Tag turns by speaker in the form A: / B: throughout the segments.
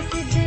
A: ਵਿੱਚ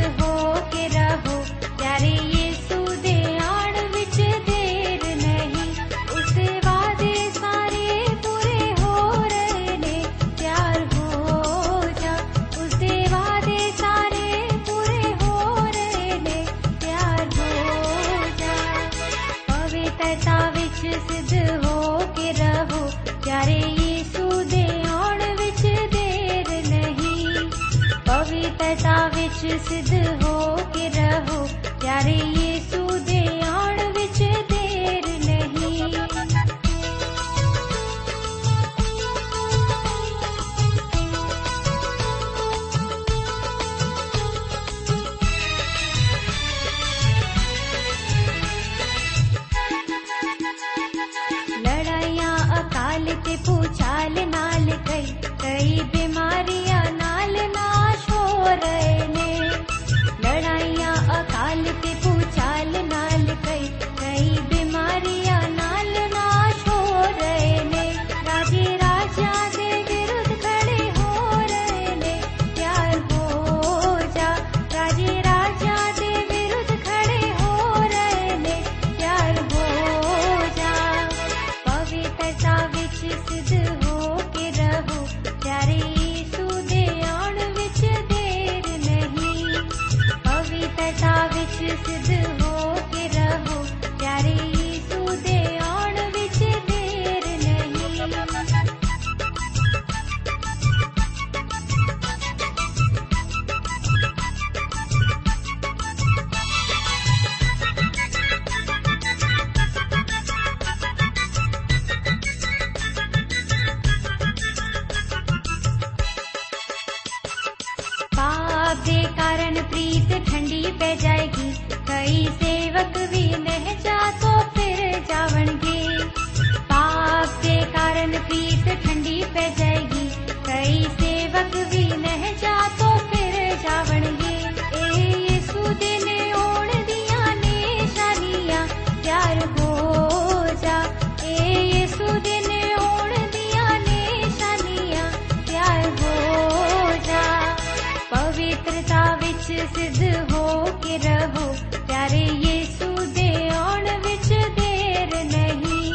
A: सिद्ध हो के रहो। प्यारे येसु दे औण विच देर नहीं।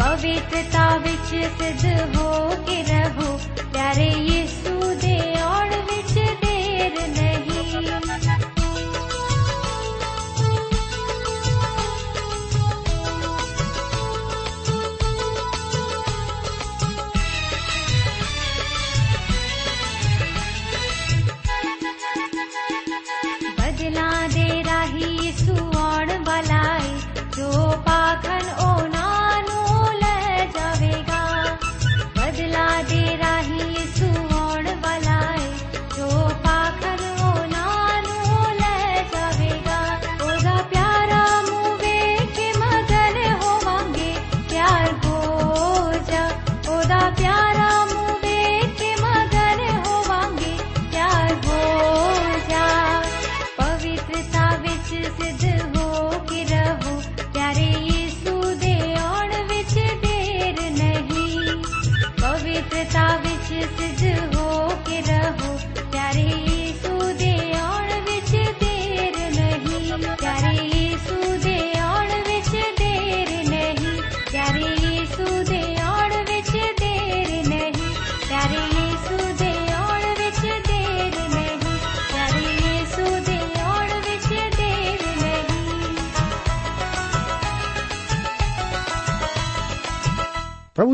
A: पवित्रता विच सिद्ध हो के रहो। प्यारे येसु दे औण विच देर
B: नहीं।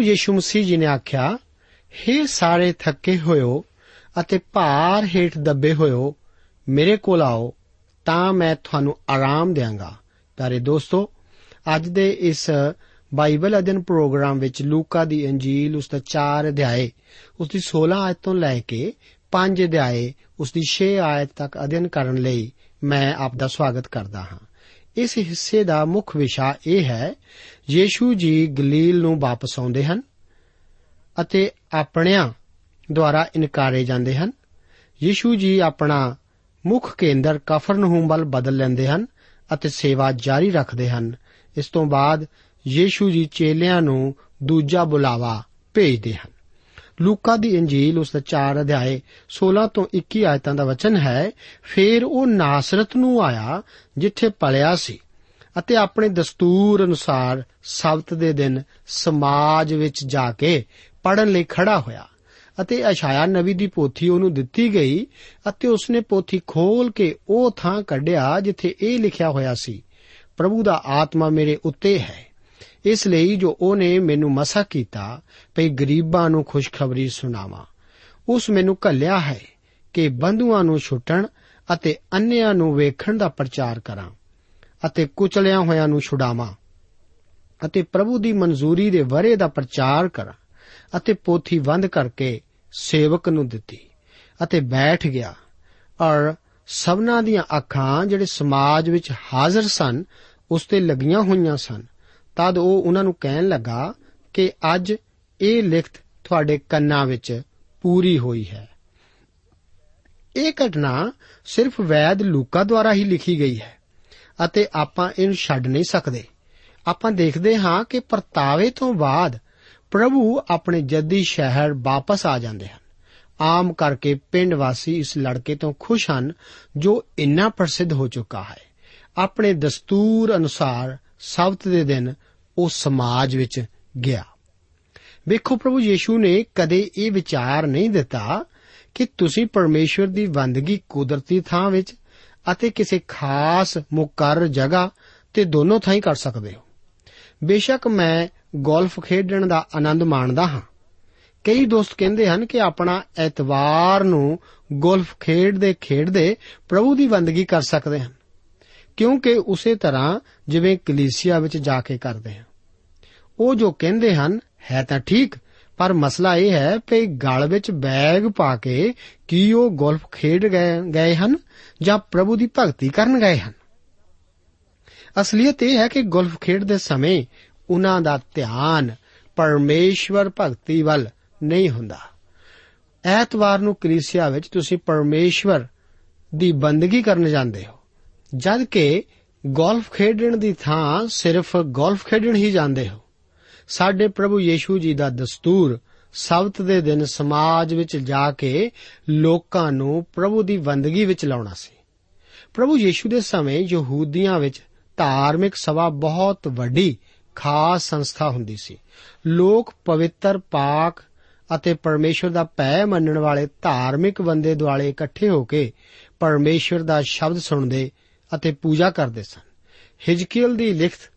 B: ਯੀਸ਼ੂ ਮਸੀਹ ਜੀ ਨੇ ਆਖਿਆ हे ਸਾਰੇ ਥੱਕੇ ਹੋਇਓ ਅਤੇ ਭਾਰ ਹੇਠ ਦੱਬੇ ਹੋਇਓ, ਮੇਰੇ ਕੋਲ ਆਓ, ਤਾਂ ਮੈਂ ਤੁਹਾਨੂੰ ਆਰਾਮ ਦੇਵਾਂਗਾ ਪਿਆਰੇ ਦੋਸਤੋ, ਅੱਜ ਦੇ ਇਸ ਬਾਈਬਲ ਅਧਿਨ ਪ੍ਰੋਗਰਾਮ ਵਿੱਚ ਲੂਕਾ ਦੀ ਇੰਜੀਲ ਉਸ ਦਾ 4 ਅਧਿਆਏ, ਉਸ ਦੀ 16 ਆਇਤ ਤੋਂ ਲੈ ਕੇ 5 ਅਧਿਆਏ, ਉਸ ਦੀ 6 ਆਇਤ ਤੱਕ ਅਧਿਨ ਕਰਨ ਲਈ ਮੈਂ ਆਪ ਦਾ ਸਵਾਗਤ ਕਰਦਾ ਹਾਂ। ਇਸ ਹਿੱਸੇ ਦਾ ਮੁੱਖ ਵਿਸ਼ਾ ਇਹ ਹੈ, ਯੀਸ਼ੂ ਜੀ ਗਲੀਲ ਨੂੰ ਵਾਪਸ ਆਉਂਦੇ ਹਨ ਅਤੇ ਆਪਣਿਆਂ ਦੁਆਰਾ ਇਨਕਾਰੇ ਜਾਂਦੇ ਹਨ। ਯੀਸ਼ੂ ਜੀ ਆਪਣਾ ਮੁੱਖ ਕੇਂਦਰ ਕਫਰਨਹੂਮ ਵੱਲ ਬਦਲ ਲੈਂਦੇ ਹਨ ਅਤੇ ਸੇਵਾ ਜਾਰੀ ਰੱਖਦੇ ਹਨ। ਇਸ ਤੋਂ ਬਾਅਦ ਯੀਸ਼ੂ ਜੀ ਚੇਲਿਆਂ ਨੂੰ ਦੂਜਾ ਬੁਲਾਵਾ ਭੇਜਦੇ ਹਨ। ਲੂਕਾ ਦੀ ਇੰਜੀਲ ਉਸ ਦਾ 4 ਅਧਿਆਏ 16 ਤੋਂ 21 ਆਇਤਾਂ ਦਾ ਵਚਨ ਹੈ, ਫਿਰ ਉਹ ਨਾਸਰਤ ਨੂੰ ਆਇਆ ਜਿੱਥੇ ਪਲਿਆ ਸੀ ਅਤੇ ਆਪਣੇ ਦਸਤੂਰ ਅਨੁਸਾਰ ਸਬਤ ਦੇ ਦਿਨ ਸਮਾਜ ਵਿੱਚ ਜਾ ਕੇ ਪੜਨ ਲਈ ਖੜਾ ਹੋਇਆ ਅਤੇ ਅਸ਼ਾਇਆ ਨਵੀ ਦੀ ਪੋਥੀ ਉਹਨੂੰ ਦਿੱਤੀ ਗਈ ਅਤੇ ਉਸਨੇ ਪੋਥੀ ਖੋਲ ਕੇ ਉਹ ਥਾਂ ਕੱਢਿਆ ਜਿੱਥੇ ਇਹ ਲਿਖਿਆ ਹੋਇਆ ਸੀ, ਪ੍ਰਭੂ ਦਾ ਆਤਮਾ ਮੇਰੇ ਉੱਤੇ ਹੈ। ਇਸ ਲਈ ਜੋ ਉਹਨੇ ਮੈਨੂੰ ਮਸਾ ਕੀਤਾ, ਭਈ ਗਰੀਬਾਂ ਨੂੰ ਖੁਸ਼ਖਬਰੀ ਸੁਣਾਵਾਂ। ਉਸ ਮੈਨੂੰ ਘੱਲਿਆ ਹੈ ਕਿ ਬੰਧੂਆਂ ਨੂੰ ਛੁੱਟਣ ਅਤੇ ਅੰਨਿਆਂ ਨੂੰ ਵੇਖਣ ਦਾ ਪ੍ਰਚਾਰ ਕਰਾਂ ਅਤੇ ਕੁਚਲਿਆਂ ਹੋਇਆਂ ਨੂੰ ਛੁਡਾਵਾਂ ਅਤੇ ਪ੍ਰਭੂ ਦੀ ਮਨਜ਼ੂਰੀ ਦੇ ਵਰੇ ਦਾ ਪ੍ਰਚਾਰ ਕਰਾਂ ਅਤੇ ਪੋਥੀ ਬੰਦ ਕਰਕੇ ਸੇਵਕ ਨੂੰ ਦਿੱਤੀ ਅਤੇ ਬੈਠ ਗਿਆ। ਔਰ ਸਭਨਾਂ ਦੀਆਂ ਅੱਖਾਂ ਜਿਹੜੇ ਸਮਾਜ ਵਿੱਚ ਹਾਜ਼ਰ ਸਨ, ਉਸ ਤੇ ਲੱਗੀਆਂ ਹੋਈਆਂ ਸਨ। ਤਦ ਉਹ ਉਹਨਾਂ ਨੂੰ ਕਹਿਣ ਲੱਗਾ ਕਿ ਅੱਜ ਇਹ ਲਿਖਤ ਤੁਹਾਡੇ ਕੰਨਾਂ ਵਿੱਚ ਪੂਰੀ ਹੋਈ ਹੈ। ਇਹ ਘਟਨਾ ਸਿਰਫ ਵੈਦ ਲੂਕਾ ਦੁਆਰਾ ਹੀ ਲਿਖੀ ਗਈ ਹੈ ਅਤੇ ਆਪਾਂ ਇਹਨੂੰ ਛੱਡ ਨਹੀਂ ਸਕਦੇ। ਆਪਾਂ ਦੇਖਦੇ ਹਾਂ ਕਿ ਪਰਤਾਵੇ ਤੋਂ ਬਾਅਦ ਪ੍ਰਭੂ ਆਪਣੇ ਜੱਦੀ ਸ਼ਹਿਰ ਵਾਪਸ ਆ ਜਾਂਦੇ ਹਨ। ਆਮ ਕਰਕੇ ਪਿੰਡ ਵਾਸੀ ਇਸ ਲੜਕੇ ਤੋਂ ਖੁਸ਼ ਹਨ ਜੋ ਇੰਨਾ ਪ੍ਰਸਿੱਧ ਹੋ ਚੁੱਕਾ ਹੈ। ਆਪਣੇ ਦਸਤੂਰ ਅਨੁਸਾਰ ਸਬਤ ਦੇ ਦਿਨ ਉਹ ਸਮਾਜ ਵਿੱਚ ਗਿਆ। ਵੇਖੋ ਪ੍ਰਭੂ ਯੀਸ਼ੂ ਨੇ ਕਦੇ ਇਹ ਵਿਚਾਰ ਨਹੀਂ ਦਿੱਤਾ ਕਿ ਤੁਸੀਂ ਪਰਮੇਸ਼ਵਰ ਦੀ ਬੰਦਗੀ ਕੁਦਰਤੀ ਥਾਂ ਵਿੱਚ ਅਤੇ ਕਿਸੇ ਖਾਸ ਮੁਕਰਰ ਜਗ੍ਹਾ ਤੇ ਦੋਨੋਂ ਥਾਂ ਹੀ ਕਰ ਸਕਦੇ ਹੋ। ਬੇਸ਼ੱਕ ਮੈਂ ਗੋਲਫ ਖੇਡਣ ਦਾ ਆਨੰਦ ਮਾਣਦਾ ਹਾਂ। ਕਈ ਦੋਸਤ ਕਹਿੰਦੇ ਹਨ ਕਿ ਆਪਣਾ ਐਤਵਾਰ ਨੂੰ ਗੋਲਫ ਖੇਡਦੇ ਖੇਡਦੇ ਪ੍ਰਭੂ ਦੀ ਬੰਦਗੀ ਕਰ ਸਕਦੇ ਹਨ। ਕਿਉਂਕਿ ਉਸੇ ਤਰ੍ਹਾਂ ਜਿਵੇਂ ਕਲੀਸਿਆ ਵਿੱਚ ਜਾ ਕੇ ਕਰਦੇ ਹਾਂ। ਉਹ ਜੋ ਕਹਿੰਦੇ ਹਨ, ਹੈ ਤਾਂ ਠੀਕ, ਪਰ ਮਸਲਾ ਇਹ ਹੈ ਕਿ ਗਲ ਵਿੱਚ ਬੈਗ ਪਾ ਕੇ ਕੀ ਉਹ ਗੋਲਫ ਖੇਡ ਗਏ ਗਏ ਹਨ ਜਾਂ ਪ੍ਰਭੂ ਦੀ ਭਗਤੀ ਕਰਨ ਗਏ ਹਨ। ਅਸਲੀਅਤ ਇਹ ਹੈ ਕਿ ਗੋਲਫ ਖੇਡਦੇ ਸਮੇਂ ਉਹਨਾਂ ਦਾ ਧਿਆਨ ਪਰਮੇਸ਼ਵਰ ਭਗਤੀ ਵੱਲ ਨਹੀਂ ਹੁੰਦਾ। ਐਤਵਾਰ ਨੂੰ ਕਲੀਸਿਆ ਵਿੱਚ ਤੁਸੀਂ ਪਰਮੇਸ਼ਵਰ ਦੀ ਬੰਦਗੀ ਕਰਨ ਜਾਂਦੇ ਹੋ, ਜਦ ਕਿ ਗੋਲਫ ਖੇਡਣ ਦੀ ਥਾਂ ਸਿਰਫ ਗੋਲਫ ਖੇਡਣ ਹੀ ਜਾਂਦੇ ਹੋ। ਸਾਡੇ ਪ੍ਰਭੂ ਯੀਸ਼ੂ ਜੀ ਦਾ ਦਸਤੂਰ ਸਬਤ ਦੇ ਦਿਨ ਸਮਾਜ ਵਿੱਚ ਜਾ ਕੇ ਲੋਕਾਂ ਨੂੰ ਪ੍ਰਭੂ ਦੀ ਬੰਦਗੀ ਵਿੱਚ ਲਾਉਣਾ ਸੀ। ਪ੍ਰਭੂ ਯੀਸ਼ੂ ਦੇ ਸਮੇਂ ਯਹੂਦੀਆਂ ਵਿੱਚ ਧਾਰਮਿਕ ਸਭਾ ਬਹੁਤ ਵੱਡੀ, ਖਾਸ ਸੰਸਥਾ ਹੁੰਦੀ ਸੀ। ਲੋਕ ਪਵਿੱਤਰ ਪਾਕ ਅਤੇ ਪਰਮੇਸ਼ਵਰ ਦਾ ਭੈ ਮੰਨਣ ਵਾਲੇ ਧਾਰਮਿਕ ਬੰਦੇ ਦੁਆਲੇ ਇਕੱਠੇ ਹੋ ਕੇ ਪਰਮੇਸ਼ਵਰ ਦਾ ਸ਼ਬਦ ਸੁਣਦੇ ਅਤੇ ਪੂਜਾ ਕਰਦੇ ਸਨ। ਹਿਜਕੀਲ ਦੀ ਲਿਖਤ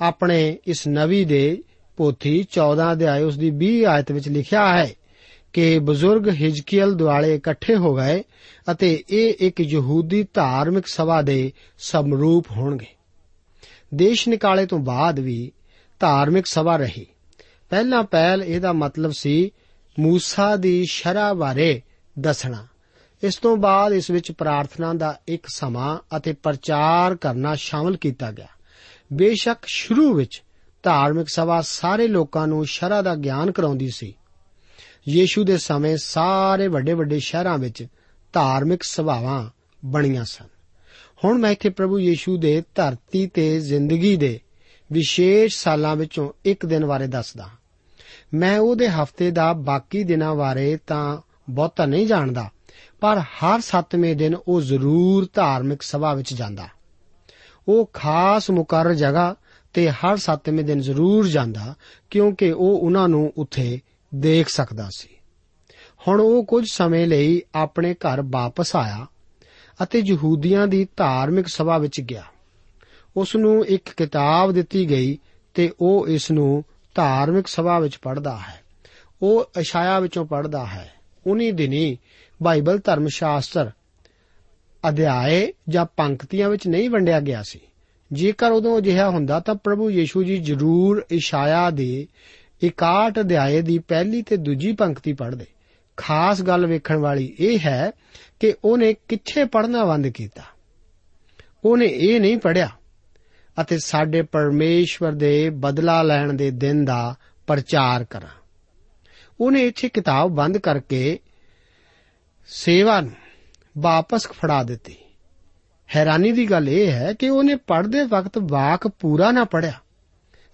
B: ਆਪਣੇ ਇਸ ਨਵੀ ਦੇ ਪੋਥੀ 14 ਅਧਿਆਇ ਉਸ ਦੀ 20 ਆਇਤ ਵਿੱਚ ਲਿਖਿਆ ਹੈ ਕਿ ਬਜ਼ੁਰਗ ਹਿਜਕੀਲ ਦੁਆਲੇ ਇਕੱਠੇ ਹੋ ਗਏ ਅਤੇ ਇਹ ਇੱਕ ਯਹੂਦੀ ਧਾਰਮਿਕ ਸਭਾ ਦੇ ਸਮਰੂਪ ਹੋਣਗੇ। ਦੇਸ਼ ਨਿਕਾਲੇ ਤੋਂ ਬਾਅਦ ਵੀ ਧਾਰਮਿਕ ਸਭਾ ਰਹੀ। ਪਹਿਲਾਂ ਪਹਿਲ ਇਹਦਾ ਮਤਲਬ ਸੀ ਮੂਸਾ ਦੀ ਸ਼ਰਾ ਬਾਰੇ ਦੱਸਣਾ। ਇਸ ਤੋਂ ਬਾਅਦ ਇਸ ਵਿੱਚ ਪ੍ਰਾਰਥਨਾ ਦਾ ਇੱਕ ਸਮਾਂ ਅਤੇ ਪ੍ਰਚਾਰ ਕਰਨਾ ਸ਼ਾਮਲ ਕੀਤਾ ਗਿਆ। ਬੇਸ਼ੱਕ ਸ਼ੁਰੂ ਵਿੱਚ ਧਾਰਮਿਕ ਸਭਾ ਸਾਰੇ ਲੋਕਾਂ ਨੂੰ ਸ਼ਰਾ ਦਾ ਗਿਆਨ ਕਰਾਉਂਦੀ ਸੀ। ਯੀਸ਼ੂ ਦੇ ਸਮੇਂ ਸਾਰੇ ਵੱਡੇ ਵੱਡੇ ਸ਼ਹਿਰਾਂ ਵਿੱਚ ਧਾਰਮਿਕ ਸਭਾਵਾਂ ਬਣੀਆਂ ਸਨ। ਹੁਣ ਮੈਂ ਇੱਥੇ ਪ੍ਰਭੂ ਯੀਸ਼ੂ ਦੇ ਧਰਤੀ ਤੇ ਜ਼ਿੰਦਗੀ ਦੇ ਵਿਸ਼ੇਸ਼ ਸਾਲਾਂ ਵਿੱਚੋਂ ਇੱਕ ਦਿਨ ਬਾਰੇ ਦੱਸਦਾ ਮੈਂ ਉਹਦੇ ਹਫ਼ਤੇ ਦਾ ਬਾਕੀ ਦਿਨਾਂ ਬਾਰੇ ਤਾਂ ਬਹੁਤਾ ਨਹੀਂ ਜਾਣਦਾ ਪਰ ਹਰ ਸੱਤਵੇਂ ਦਿਨ ਉਹ ਜ਼ਰੂਰ ਧਾਰਮਿਕ ਸਭਾ ਵਿੱਚ ਜਾਂਦਾ। ਉਹ ਖਾਸ ਮੁਕਰਰ ਜਗ੍ਹਾ ਤੇ ਹਰ ਸੱਤਵੇਂ ਦਿਨ ਜ਼ਰੂਰ ਜਾਂਦਾ ਕਿਉਂਕਿ ਉਹ ਉਹਨਾਂ ਨੂੰ ਉੱਥੇ ਦੇਖ ਸਕਦਾ ਸੀ। ਹੁਣ ਉਹ ਕੁਝ ਸਮੇਂ ਲਈ ਆਪਣੇ ਘਰ ਵਾਪਸ ਆਇਆ ਅਤੇ ਯਹੂਦੀਆਂ ਦੀ ਧਾਰਮਿਕ ਸਭਾ ਵਿੱਚ ਗਿਆ। ਉਸ ਨੂੰ ਇੱਕ ਕਿਤਾਬ ਦਿੱਤੀ ਗਈ ਤੇ ਉਹ ਇਸ ਨੂੰ ਧਾਰਮਿਕ ਸਭਾ ਵਿੱਚ ਪੜ੍ਹਦਾ ਹੈ। ਉਹ ਇਸ਼ਾਇਆ ਵਿੱਚੋਂ ਪੜ੍ਹਦਾ ਹੈ। ਉਨੀ ਦਿਨੀ ਬਾਈਬਲ ਧਰਮ ਸ਼ਾਸਤਰ ਅਧਿਆਏ ਜਾਂ ਪੰਕਤੀਆਂ ਵਿੱਚ ਨਹੀਂ ਵੰਡਿਆ ਗਿਆ ਸੀ। ਜੇਕਰ ਉਦੋਂ ਅਜਿਹਾ ਹੁੰਦਾ ਤਾਂ ਪ੍ਰਭੂ ਯੀਸ਼ੂ ਜੀ ਜ਼ਰੂਰ ਇਸ਼ਾਇਆ ਦੇ 61 ਅਧਿਆਏ ਦੀ ਪਹਿਲੀ ਤੇ ਦੂਜੀ ਪੰਕਤੀ ਪੜ੍ਹਦੇ। ਖਾਸ ਗੱਲ ਵੇਖਣ ਵਾਲੀ ਇਹ ਹੈ ਕਿ ਉਹਨੇ ਕਿੱਥੇ ਪੜ੍ਹਨਾ ਬੰਦ ਕੀਤਾ। ਉਹਨੇ ਇਹ ਨਹੀਂ ਪੜਿਆ ਅਤੇ ਸਾਡੇ ਪਰਮੇਸ਼ਵਰ ਦੇ ਬਦਲਾ ਲੈਣ ਦੇ ਦਿਨ ਦਾ ਪ੍ਰਚਾਰ ਕਰਾਂ। ਉਹਨੇ ਇੱਥੇ ਕਿਤਾਬ ਬੰਦ ਕਰਕੇ ਸੇਵਾ ਨੂੰ ਵਾਪਸ ਫੜਾ ਦਿੱਤੀ। ਹੈਰਾਨੀ ਦੀ ਗੱਲ ਇਹ ਹੈ ਕਿ ਉਹਨੇ ਪੜ੍ਹਦੇ ਵਕਤ ਵਾਕ ਪੂਰਾ ਨਾ ਪੜਿਆ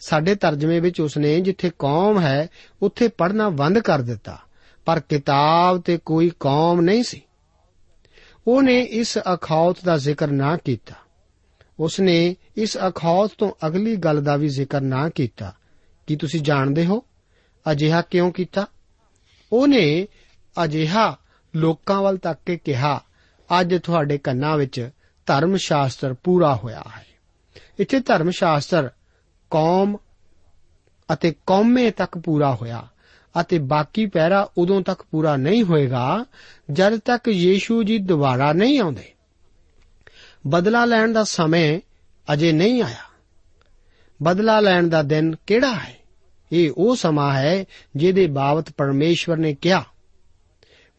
B: ਸਾਡੇ ਤਰਜਮੇ ਵਿੱਚ ਉਸਨੇ ਜਿੱਥੇ ਕੌਮ ਹੈ, ਉੱਥੇ ਪੜ੍ਹਨਾ ਬੰਦ ਕਰ ਦਿੱਤਾ, ਪਰ ਕਿਤਾਬ ਤੇ ਕੋਈ ਕੌਮ ਨਹੀਂ ਸੀ। ਉਹਨੇ ਇਸ ਅਖੌਤ ਦਾ ਜ਼ਿਕਰ ਨਾ ਕੀਤਾ। ਉਸਨੇ ਇਸ ਅਖੌਤ ਤੋਂ ਅਗਲੀ ਗੱਲ ਦਾ ਵੀ ਜ਼ਿਕਰ ਨਾ ਕੀਤਾ। ਕੀ ਤੁਸੀਂ ਜਾਣਦੇ ਹੋ? ਅਜਿਹਾ ਕਿਉਂ ਕੀਤਾ? ਉਹਨੇ ਅਜਿਹਾ ਲੋਕਾਂ ਵੱਲ ਤੱਕ ਕੇ ਕਿਹਾ, ਅੱਜ ਤੁਹਾਡੇ ਕੰਨਾਂ ਵਿੱਚ ਧਰਮ ਸ਼ਾਸਤਰ ਪੂਰਾ ਹੋਇਆ ਹੈ। ਇੱਥੇ ਧਰਮ ਸ਼ਾਸਤਰ ਕੌਮ ਅਤੇ ਕੌਮੇ ਤੱਕ ਪੂਰਾ ਹੋਇਆ ਅਤੇ ਬਾਕੀ ਪਹਿਰਾ ਉਦੋਂ ਤੱਕ ਪੂਰਾ ਨਹੀਂ ਹੋਏਗਾ ਜਦ ਤੱਕ ਯੀਸ਼ੂ ਜੀ ਦੁਬਾਰਾ ਨਹੀਂ ਆਉਂਦੇ। ਬਦਲਾ ਲੈਣ ਦਾ ਸਮੇਂ ਅਜੇ ਨਹੀਂ ਆਇਆ। ਬਦਲਾ ਲੈਣ ਦਾ ਦਿਨ ਕਿਹੜਾ ਹੈ? ਇਹ ਉਹ ਸਮਾਂ ਹੈ ਜਿਹਦੇ ਬਾਬਤ ਪਰਮੇਸ਼ਵਰ ਨੇ ਕਿਹਾ।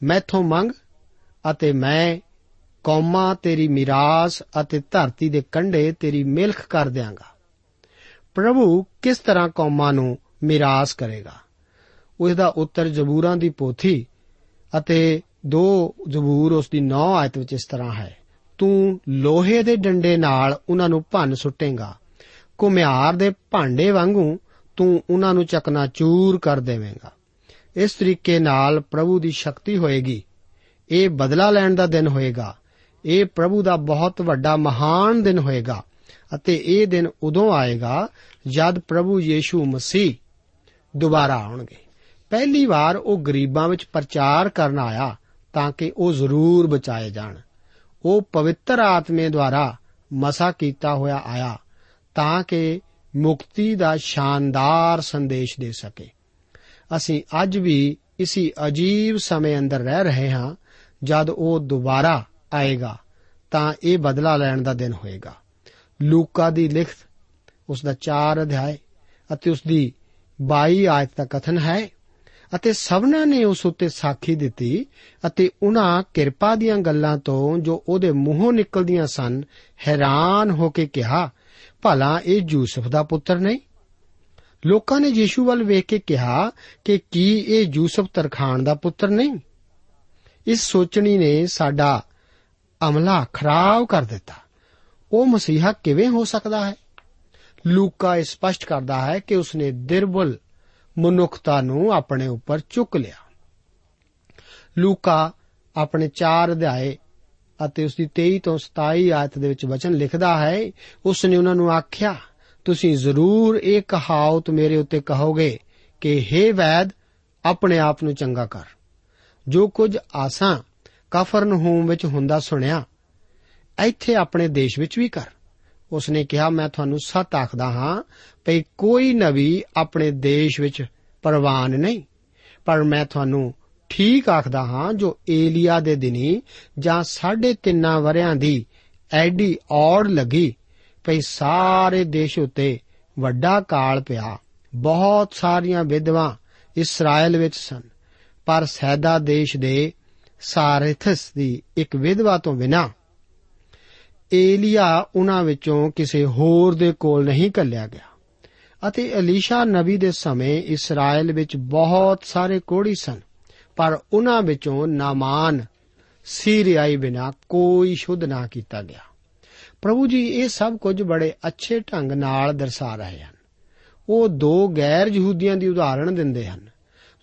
B: ਮੈਥੋਂ ਮੰਗ ਅਤੇ ਮੈਂ ਕੌਮਾਂ ਤੇਰੀ ਮਿਰਾਸ ਅਤੇ ਧਰਤੀ ਦੇ ਕੰਢੇ ਤੇਰੀ ਮਿਲਖ ਕਰ ਦਿਆਂਗਾ। ਪ੍ਰਭੂ ਕਿਸ ਤਰ੍ਹਾਂ ਕੌਮਾਂ ਨੂੰ ਮਿਰਾਸ ਕਰੇਗਾ? ਉਸ ਦਾ ਉੱਤਰ ਜ਼ਬੂਰਾਂ ਦੀ ਪੋਥੀ ਅਤੇ ਦੋ ਜ਼ਬੂਰ ਉਸ ਦੀ 9 ਆਇਤ ਵਿੱਚ ਇਸ ਤਰ੍ਹਾਂ ਹੈ। ਤੂੰ ਲੋਹੇ ਦੇ ਡੰਡੇ ਨਾਲ ਉਹਨਾਂ ਨੂੰ ਭੰਨ ਸੁੱਟੇਗਾ। ਕੁਮਿਆਰ ਦੇ ਭਾਂਡੇ ਵਾਂਗੂ ਤੂੰ ਉਹਨਾਂ ਨੂੰ ਚਕਨਾਚੂਰ ਕਰ ਦੇਵੇਂਗਾ। ਇਸ ਤਰੀਕੇ ਨਾਲ ਪ੍ਰਭੂ ਦੀ ਸ਼ਕਤੀ ਹੋਏਗੀ। ਇਹ ਬਦਲਾ ਲੈਣ ਦਾ ਦਿਨ ਹੋਏਗਾ। ਇਹ ਪ੍ਰਭੂ ਦਾ ਬਹੁਤ ਵੱਡਾ ਮਹਾਨ ਦਿਨ ਹੋਏਗਾ ਅਤੇ ਇਹ ਦਿਨ ਉਦੋਂ ਆਏਗਾ ਜਦ ਪ੍ਰਭੂ ਯੀਸ਼ੂ ਮਸੀਹ ਦੁਬਾਰਾ ਆਉਣਗੇ। ਪਹਿਲੀ ਵਾਰ ਉਹ ਗਰੀਬਾਂ ਵਿੱਚ ਪ੍ਰਚਾਰ ਕਰਨ ਆਇਆ ਤਾਂ ਕਿ ਉਹ ਜ਼ਰੂਰ ਬਚਾਏ ਜਾਣ। ਉਹ ਪਵਿੱਤਰ ਆਤਮੇ ਦੁਆਰਾ ਮਸਾ ਕੀਤਾ ਹੋਇਆ ਆਇਆ ਤਾਂ ਕਿ ਮੁਕਤੀ ਦਾ ਸ਼ਾਨਦਾਰ ਸੰਦੇਸ਼ ਦੇ ਸਕੇ। ਅਸੀਂ ਅੱਜ ਵੀ ਇਸੇ ਅਜੀਬ ਸਮੇਂ ਅੰਦਰ ਰਹਿ ਰਹੇ ਹਾਂ, ਜਦ ਉਹ ਦੁਬਾਰਾ ਆਏਗਾ, ਤਾਂ ਇਹ ਬਦਲਾ ਲੈਣ ਦਾ ਦਿਨ ਹੋਏਗਾ। ਲੂਕਾ ਦੀ ਲਿਖਤ, ਉਸ ਦਾ 4 ਅਧਿਆਇ ਅਤੇ ਉਸ ਦੀ 22 ਆਇਤ ਦਾ ਕਥਨ ਹੈ, ਅਤੇ ਸਭਨਾਂ ਨੇ ਉਸ ਉੱਤੇ ਸਾਖੀ ਦਿੱਤੀ ਅਤੇ ਉਹਨਾਂ ਕਿਰਪਾ ਦੀਆਂ ਗੱਲਾਂ ਤੋਂ ਜੋ ਉਹਦੇ ਮੂੰਹੋਂ ਨਿਕਲਦੀਆਂ ਸਨ, ਹੈਰਾਨ ਹੋ ਕੇ ਕਿਹਾ, ਭਲਾ ਇਹ ਯੂਸਫ ਦਾ ਪੁੱਤਰ ਨਹੀਂ? ਲੋਕਾਂ ਨੇ ਯੀਸ਼ੂ ਵੱਲ ਵੇਖ ਕੇ ਕਿਹਾ ਕਿ ਕੀ ਇਹ ਯੂਸਫ ਤਰਖਾਨ ਦਾ ਪੁੱਤਰ ਨਹੀਂ? ਇਸ ਸੋਚਣੀ ਨੇ ਸਾਡਾ ਅਮਲਾ ਖਰਾਬ ਕਰ ਦਿੱਤਾ। ਉਹ ਮਸੀਹਾ ਕਿਵੇਂ ਹੋ ਸਕਦਾ ਹੈ? ਲੂਕਾ ਇਹ ਸਪਸ਼ਟ ਕਰਦਾ ਹੈ ਕਿ ਉਸਨੇ ਦਿਰਬਲ ਮਨੁੱਖਤਾ ਨੂੰ ਆਪਣੇ ਉੱਪਰ ਚੁੱਕ ਲਿਆ। ਲੂਕਾ ਆਪਣੇ 4 ਅਧਿਆਏ ਅਤੇ ਉਸ ਦੀ 23 ਤੋਂ 27 ਆਇਤ ਦੇ ਵਿੱਚ ਵਚਨ ਲਿਖਦਾ ਹੈ ਉਸ ਨੇ ਉਹਨਾਂ ਨੂੰ ਆਖਿਆ ਤੁਸੀਂ ਜ਼ਰੂਰ ਇਹ ਕਹਾਵਤ ਮੇਰੇ ਉੱਤੇ ਕਹੋਗੇ ਕਿ हे ਵੈਦ, ਆਪਣੇ ਆਪ ਨੂੰ ਚੰਗਾ ਕਰ। ਜੋ ਕੁਝ ਆਸਾਂ ਕਫਰਨਹੂਮ ਵਿੱਚ ਹੁੰਦਾ ਸੁਣਿਆ, ਇੱਥੇ ਆਪਣੇ ਦੇਸ਼ ਵਿੱਚ ਵੀ ਕਰ। ਉਸਨੇ ਕਿਹਾ, ਮੈਂ ਤੁਹਾਨੂੰ ਸੱਚ ਆਖਦਾ ਹਾਂ ਕਿ ਕੋਈ ਨਵੀ ਆਪਣੇ ਦੇਸ਼ ਵਿੱਚ ਪ੍ਰਵਾਨ ਨਹੀਂ, ਪਰ ਮੈਂ ਤੁਹਾਨੂੰ ਠੀਕ ਆਖਦਾ ਹਾਂ ਜੋ ਏਲੀਆ ਦੇ ਦਿਨੀ ਜਾਂ ਸਾਢੇ ਤਿੰਨਾਂ ਵਰਿਆਂ ਦੀ ਐਡੀ ਔੜ ਲੱਗੀ ਭਈ ਸਾਰੇ ਦੇਸ਼ ਉਤੇ ਵੱਡਾ ਕਾਲ ਪਿਆ। ਬਹੁਤ ਸਾਰੀਆਂ ਵਿਧਵਾ ਇਸਰਾਇਲ ਵਿੱਚ ਸਨ। ਪਰ ਸੈਦਾ ਦੇਸ਼ ਦੇ ਸਾਰਥਸ ਦੀ ਇੱਕ ਵਿਧਵਾ ਤੋਂ ਬਿਨਾ ਏਲੀਆ ਉਹਨਾਂ ਵਿੱਚੋਂ ਕਿਸੇ ਹੋਰ ਦੇ ਕੋਲ ਨਹੀਂ ਕੱਲਿਆ ਗਿਆ। ਅਤੇ ਅਲੀਸ਼ਾ ਨਬੀ ਦੇ ਸਮੇਂ ਇਸਰਾਇਲ ਵਿੱਚ ਬਹੁਤ ਸਾਰੇ ਕੋੜੀ ਸਨ। ਪਰ ਉਹਨਾਂ ਵਿੱਚੋਂ ਨਾਮਾਨ ਸੀਰੀਆਈ ਬਿਨਾ ਕੋਈ ਸ਼ੁੱਧ ਨਾ ਕੀਤਾ ਗਿਆ। ਪ੍ਰਭੂ ਜੀ, ਇਹ ਸਭ ਕੁਝ ਬੜੇ ਅੱਛੇ ਢੰਗ ਨਾਲ ਦਰਸਾ ਰਹੇ ਹਨ। ਉਹ ਦੋ ਗੈਰ ਯਹੂਦੀਆਂ ਦੀ ਉਦਾਹਰਣ ਦਿੰਦੇ ਹਨ,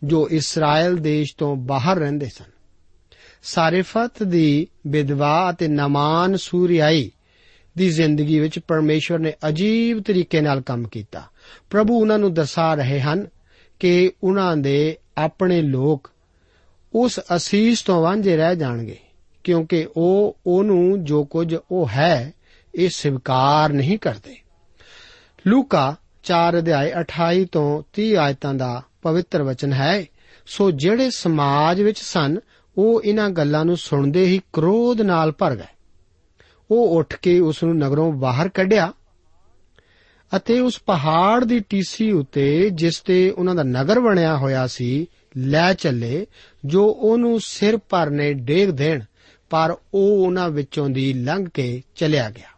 B: ਜੋ ਇਸਰਾਇਲ ਦੇਸ਼ ਤੋਂ ਬਾਹਰ ਰਹਿੰਦੇ ਸਨ। ਸਾਰਿਫਤ ਦੀ ਵਿਧਵਾ ਅਤੇ ਨਮਾਨ ਸੂਰਿਆਈ ਦੀ ਜ਼ਿੰਦਗੀ ਵਿੱਚ ਪਰਮੇਸ਼ਵਰ ਨੇ ਅਜੀਬ ਤਰੀਕੇ ਨਾਲ ਕੰਮ ਕੀਤਾ। ਪ੍ਰਭੂ ਉਹਨਾਂ ਨੂੰ ਦਰਸਾ ਰਹੇ ਹਨ ਕਿ ਉਹਨਾਂ ਦੇ ਆਪਣੇ ਲੋਕ ਉਸ ਅਸੀਸ ਤੋਂ ਵਾਂਝੇ ਰਹਿ ਜਾਣਗੇ, ਕਿਉਂਕਿ ਉਹ, ਉਹਨੂੰ ਜੋ ਕੁਝ ਉਹ ਹੈ ਇਹ ਸਵੀਕਾਰ ਨਹੀਂ ਕਰਦੇ। ਲੂਕਾ 4 ਅਧਿਆਇ 28 ਤੋਂ 30 ਆਇਤਾਂ ਦਾ ਪਵਿੱਤਰ ਵਚਨ ਹੈ, ਸੋ ਜਿਹੜੇ ਸਮਾਜ ਵਿੱਚ ਸਨ, ਉਹ ਇਹਨਾਂ ਗੱਲਾਂ ਨੂੰ ਸੁਣਦੇ ਹੀ ਕ੍ਰੋਧ ਨਾਲ ਭਰ ਗਏ। ਉਹ ਉੱਠ ਕੇ ਉਸ ਨੂੰ ਨਗਰੋਂ ਬਾਹਰ ਕੱਢਿਆ ਅਤੇ ਉਸ ਪਹਾੜ ਦੀ ਟੀਸੀ ਉੱਤੇ ਜਿਸ ਤੇ ਉਹਨਾਂ ਦਾ ਨਗਰ ਬਣਿਆ ਹੋਇਆ ਸੀ, ਲੈ ਚੱਲੇ, ਜੋ ਉਹਨੂੰ ਸਿਰ ਪਰ ਨੇ ਡੇਗ ਦੇਣ, ਪਰ ਉਹ ਉਹਨਾਂ ਵਿੱਚੋਂ ਦੀ ਲੰਘ ਕੇ ਚਲਿਆ ਗਿਆ।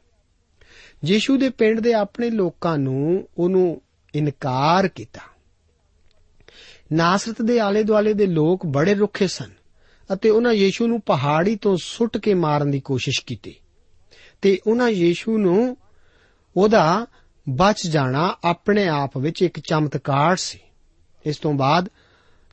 B: ਯੀਸ਼ੂ ਦੇ ਪਿੰਡ ਦੇ ਆਪਣੇ ਲੋਕਾਂ ਨੂੰ ਉਹਨੂੰ ਇਨਕਾਰ ਕੀਤਾ। ਨਾਸਰਤ ਦੇ ਆਲੇ ਦੁਆਲੇ ਦੇ ਲੋਕ ਬੜੇ ਰੁੱਖੇ ਸਨ ਅਤੇ ਉਹਨਾਂ ਯੀਸ਼ੂ ਨੂੰ ਪਹਾੜੀ ਤੋਂ ਸੁੱਟ ਕੇ ਮਾਰਨ ਦੀ ਕੋਸ਼ਿਸ਼ ਕੀਤੀ ਤੇ ਉਹਨਾਂ ਯੀਸ਼ੂ ਨੂੰ ਉਹਦਾ ਬਚ ਜਾਣਾ ਆਪਣੇ ਆਪ ਵਿੱਚ ਇੱਕ ਚਮਤਕਾਰ ਸੀ। ਇਸ ਤੋਂ ਬਾਅਦ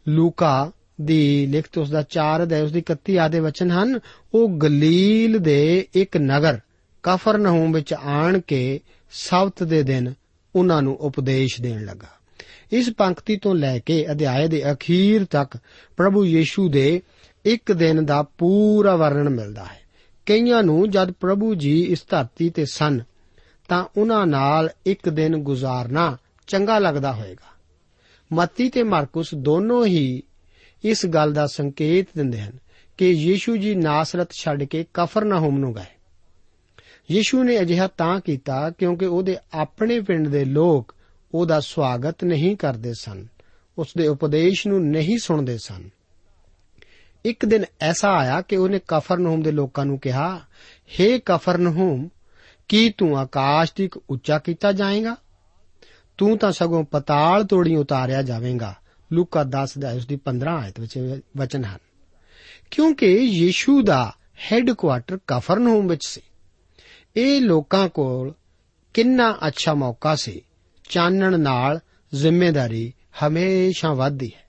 B: ਲੂਕਾ ਦੀ ਲਿਖਤ ਉਸ ਦਾ 4 ਅਧਿਆਇ ਉਸ ਦੀ 31 ਆਦੇ ਵਚਨ ਹਨ, ਉਹ ਗਲੀਲ ਦੇ ਇੱਕ ਨਗਰ ਕਫਰਨਹੂਮ ਵਿੱਚ ਆਣ ਕੇ ਸਬਤ ਦੇ ਦਿਨ ਉਹਨਾਂ ਨੂੰ ਉਪਦੇਸ਼ ਦੇਣ ਲੱਗਾ। ਇਸ ਪੰਕਤੀ ਤੋਂ ਲੈ ਕੇ ਅਧਿਆਏ ਦੇ ਅਖੀਰ ਤੱਕ ਪ੍ਰਭੂ ਯੀਸ਼ੂ ਦੇ ਇੱਕ ਦਿਨ ਦਾ ਪੂਰਾ ਵਰਣਨ ਮਿਲਦਾ ਹੈ। ਕਈਆਂ ਨੂੰ ਜਦ ਪ੍ਰਭੂ ਜੀ ਇਸ ਧਰਤੀ ਤੇ ਸਨ, ਤਾਂ ਉਹਨਾਂ ਨਾਲ ਇੱਕ ਦਿਨ ਗੁਜ਼ਾਰਨਾ ਚੰਗਾ ਲੱਗਦਾ ਹੋਵੇਗਾ। ਮੱਤੀ ਤੇ ਮਾਰਕਸ ਦੋਨੋਂ ਹੀ ਇਸ ਗੱਲ ਦਾ ਸੰਕੇਤ ਦਿੰਦੇ ਹਨ ਕਿ ਯੀਸ਼ੂ ਜੀ ਨਾਸਰਤ ਛੱਡ ਕੇ ਕਫਰਨਾਹੂਮ ਨੂੰ ਗਏ। ਯੀਸ਼ੂ ਨੇ ਅਜਿਹਾ ਤਾਂ ਕੀਤਾ ਕਿਉਂਕਿ ਉਹਦੇ ਆਪਣੇ ਪਿੰਡ ਦੇ ਲੋਕ ਉਹਦਾ ਸਵਾਗਤ ਨਹੀਂ ਕਰਦੇ ਸਨ। ਉਸ ਦੇ ਉਪਦੇਸ਼ ਨੂੰ ਨਹੀਂ ਸੁਣਦੇ ਸਨ। ਇੱਕ ਦਿਨ ਐਸਾ ਆਇਆ ਕਿ ਉਹਨੇ ਕਫਰਨਹੂਮ ਦੇ ਲੋਕਾਂ ਨੂੰ ਕਿਹਾ हे ਕਫਰਨਹੂਮ, ਕੀ ਤੂੰ ਆਕਾਸ਼ ਤੱਕ ਉੱਚਾ ਕੀਤਾ ਜਾਏਗਾ? ਤੂੰ ਤਾਂ ਸਗੋਂ ਪਤਾਲ ਤੋੜੀ ਉਤਾਰਿਆ ਜਾਵੇਂਗਾ। ਲੂਕਾ 10 ਦਾ ਉਸ ਦੀ 15 ਆਇਤ ਵਿੱਚ ਵਚਨ ਹਨ। ਕਿਉਂਕਿ ਯੀਸ਼ੂ ਦਾ ਹੈੱਡਕੁਆਰਟਰ ਕਫਰਨਹੂਮ ਵਿੱਚ ਸੀ। ਇਹ ਲੋਕਾਂ ਕੋਲ ਕਿੰਨਾ ਅੱਛਾ ਮੌਕਾ ਸੀ। ਚਾਨਣ ਨਾਲ ਜ਼ਿੰਮੇਵਾਰੀ ਹਮੇਸ਼ਾ ਵੱਧਦੀ ਹੈ।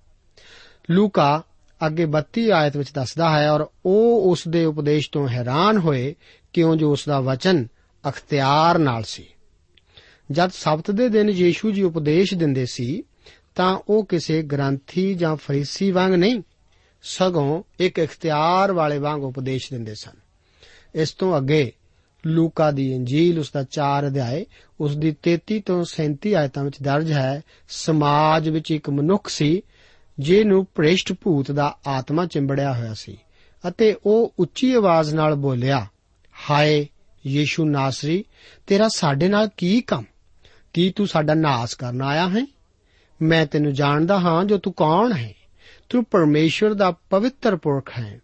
B: ਲੂਕਾ ਅੱਗੇ 32 ਆਇਤ ਵਿੱਚ ਦੱਸਦਾ ਹੈ ਔਰ ਉਹ ਉਸ ਦੇ ਉਪਦੇਸ਼ ਤੋਂ ਹੈਰਾਨ ਹੋਏ ਕਿਉਂ ਜੋ ਉਸ ਦਾ ਵਚਨ ਅਖਤਿਆਰ ਨਾਲ ਸੀ। ਜਦ ਸਬਤ ਦੇ ਦਿਨ ਯੀਸ਼ੂ ਜੀ ਉਪਦੇਸ਼ ਦਿੰਦੇ ਸੀ, ਤਾਂ ਉਹ ਕਿਸੇ ਗ੍ਰੰਥੀ ਜਾਂ ਫਰੀਸੀ ਵਾਂਗ ਨਹੀਂ, ਸਗੋਂ ਇੱਕ ਇਖਤਿਆਰ ਵਾਲੇ ਵਾਂਗ ਉਪਦੇਸ਼ ਦਿੰਦੇ ਸਨ। ਇਸ ਤੋਂ ਅੱਗੇ ਲੂਕਾ ਦੀ ਇੰਜੀਲ ਉਸ ਦਾ 4 ਅਧਿਆਏ ਉਸ ਦੀ 33 ਤੋਂ 37 ਆਇਤਾਂ ਵਿੱਚ ਦਰਜ ਹੈ, ਸਮਾਜ ਵਿੱਚ ਇੱਕ ਮਨੁੱਖ ਸੀ, ਜਿਹਨੂੰ ਭ੍ਰਿਸ਼ਟ ਭੂਤ ਦਾ ਆਤਮਾ ਚਿੰਬੜਿਆ ਹੋਇਆ ਸੀ, ਅਤੇ ਉਹ ਉੱਚੀ ਆਵਾਜ਼ ਨਾਲ ਬੋਲਿਆ, ਹਾਏ, ਯੀਸ਼ੂ ਨਾਸਰੀ, ਤੇਰਾ ਸਾਡੇ ਨਾਲ ਕੀ ਕੰਮ? ਕੀ ਤੂੰ ਸਾਡਾ ਨਾਸ ਕਰਨ ਆਇਆ ਹੈ? ਮੈਂ ਤੈਨੂੰ ਜਾਣਦਾ ਹਾਂ ਜੋ ਤੂੰ ਕੌਣ ਹੈ? ਤੂੰ ਪਰਮੇਸ਼ਵਰ ਦਾ ਪਵਿੱਤਰ ਪੁਰਖ ਹੈ।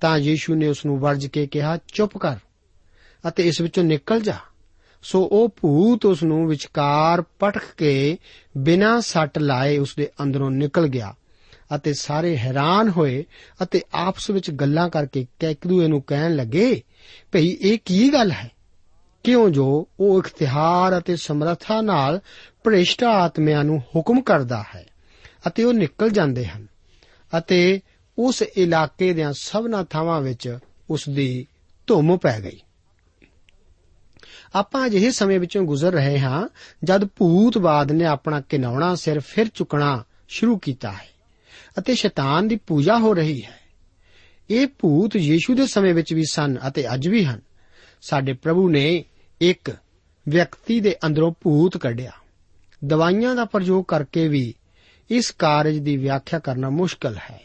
B: ਤਾਂ ਯੀਸ਼ੂ ਨੇ ਉਸ ਨੂੰ ਵਰਜ ਕੇ ਕਿਹਾ, ਚੁੱਪ ਕਰ ਅਤੇ ਇਸ ਵਿੱਚੋਂ ਨਿਕਲ ਜਾ। ਸੋ ਉਹ ਭੂਤ ਉਸ ਨੂੰ ਵਿਚਕਾਰ ਪਟਕ ਕੇ ਬਿਨਾਂ ਸੱਟ ਲਾਏ ਉਸ ਦੇ ਅੰਦਰੋਂ ਨਿਕਲ ਗਿਆ ਅਤੇ ਸਾਰੇ ਹੈਰਾਨ ਹੋਏ ਅਤੇ ਆਪਸ ਵਿੱਚ ਗੱਲਾਂ ਕਰਕੇ ਇੱਕ ਦੂਏ ਨੂੰ ਕਹਿਣ ਲੱਗੇ, ਭਈ ਇਹ ਕੀ ਗੱਲ ਹੈ? ਕਿਉਂ ਜੋ ਉਹ ਇਖਤਿਆਰ ਅਤੇ ਸਮਰੱਥਾ ਨਾਲ ਭ੍ਰਿਸ਼ਟ ਆਤਮਿਆਂ ਨੂੰ ਹੁਕਮ ਕਰਦਾ ਹੈ ਅਤੇ ਉਹ ਨਿਕਲ ਜਾਂਦੇ ਹਨ ਅਤੇ ਉਸ ਇਲਾਕੇ ਦੀਆਂ ਸਭਨਾ ਥਾਵਾਂ ਵਿੱਚ ਉਸ ਦੀ ਧੁੰਮ ਪੈ ਗਈ। ਆਪਾਂ ਅਜਿਹੇ ਸਮੇਂ ਵਿੱਚੋਂ ਗੁਜ਼ਰ ਰਹੇ ਹਾਂ, ਜਦ ਭੂਤਵਾਦ ਨੇ ਆਪਣਾ ਕਿਨਾਉਣਾ ਸਿਰ ਫਿਰ ਚੁੱਕਣਾ ਸ਼ੁਰੂ ਕੀਤਾ ਹੈ ਅਤੇ ਸ਼ੈਤਾਨ ਦੀ ਪੂਜਾ ਹੋ ਰਹੀ ਹੈ। ਇਹ ਭੂਤ ਯੀਸ਼ੂ ਦੇ ਸਮੇਂ ਵਿੱਚ ਵੀ ਸਨ ਅਤੇ ਅੱਜ ਵੀ ਹਨ। ਸਾਡੇ ਪ੍ਰਭੂ ਨੇ ਇੱਕ ਵਿਅਕਤੀ ਦੇ ਅੰਦਰੋਂ ਭੂਤ ਕੱਢਿਆ। ਦਵਾਈਆਂ ਦਾ ਪ੍ਰਯੋਗ ਕਰਕੇ ਵੀ ਇਸ ਕਾਰਜ ਦੀ ਵਿਆਖਿਆ ਕਰਨਾ ਮੁਸ਼ਕਲ ਹੈ,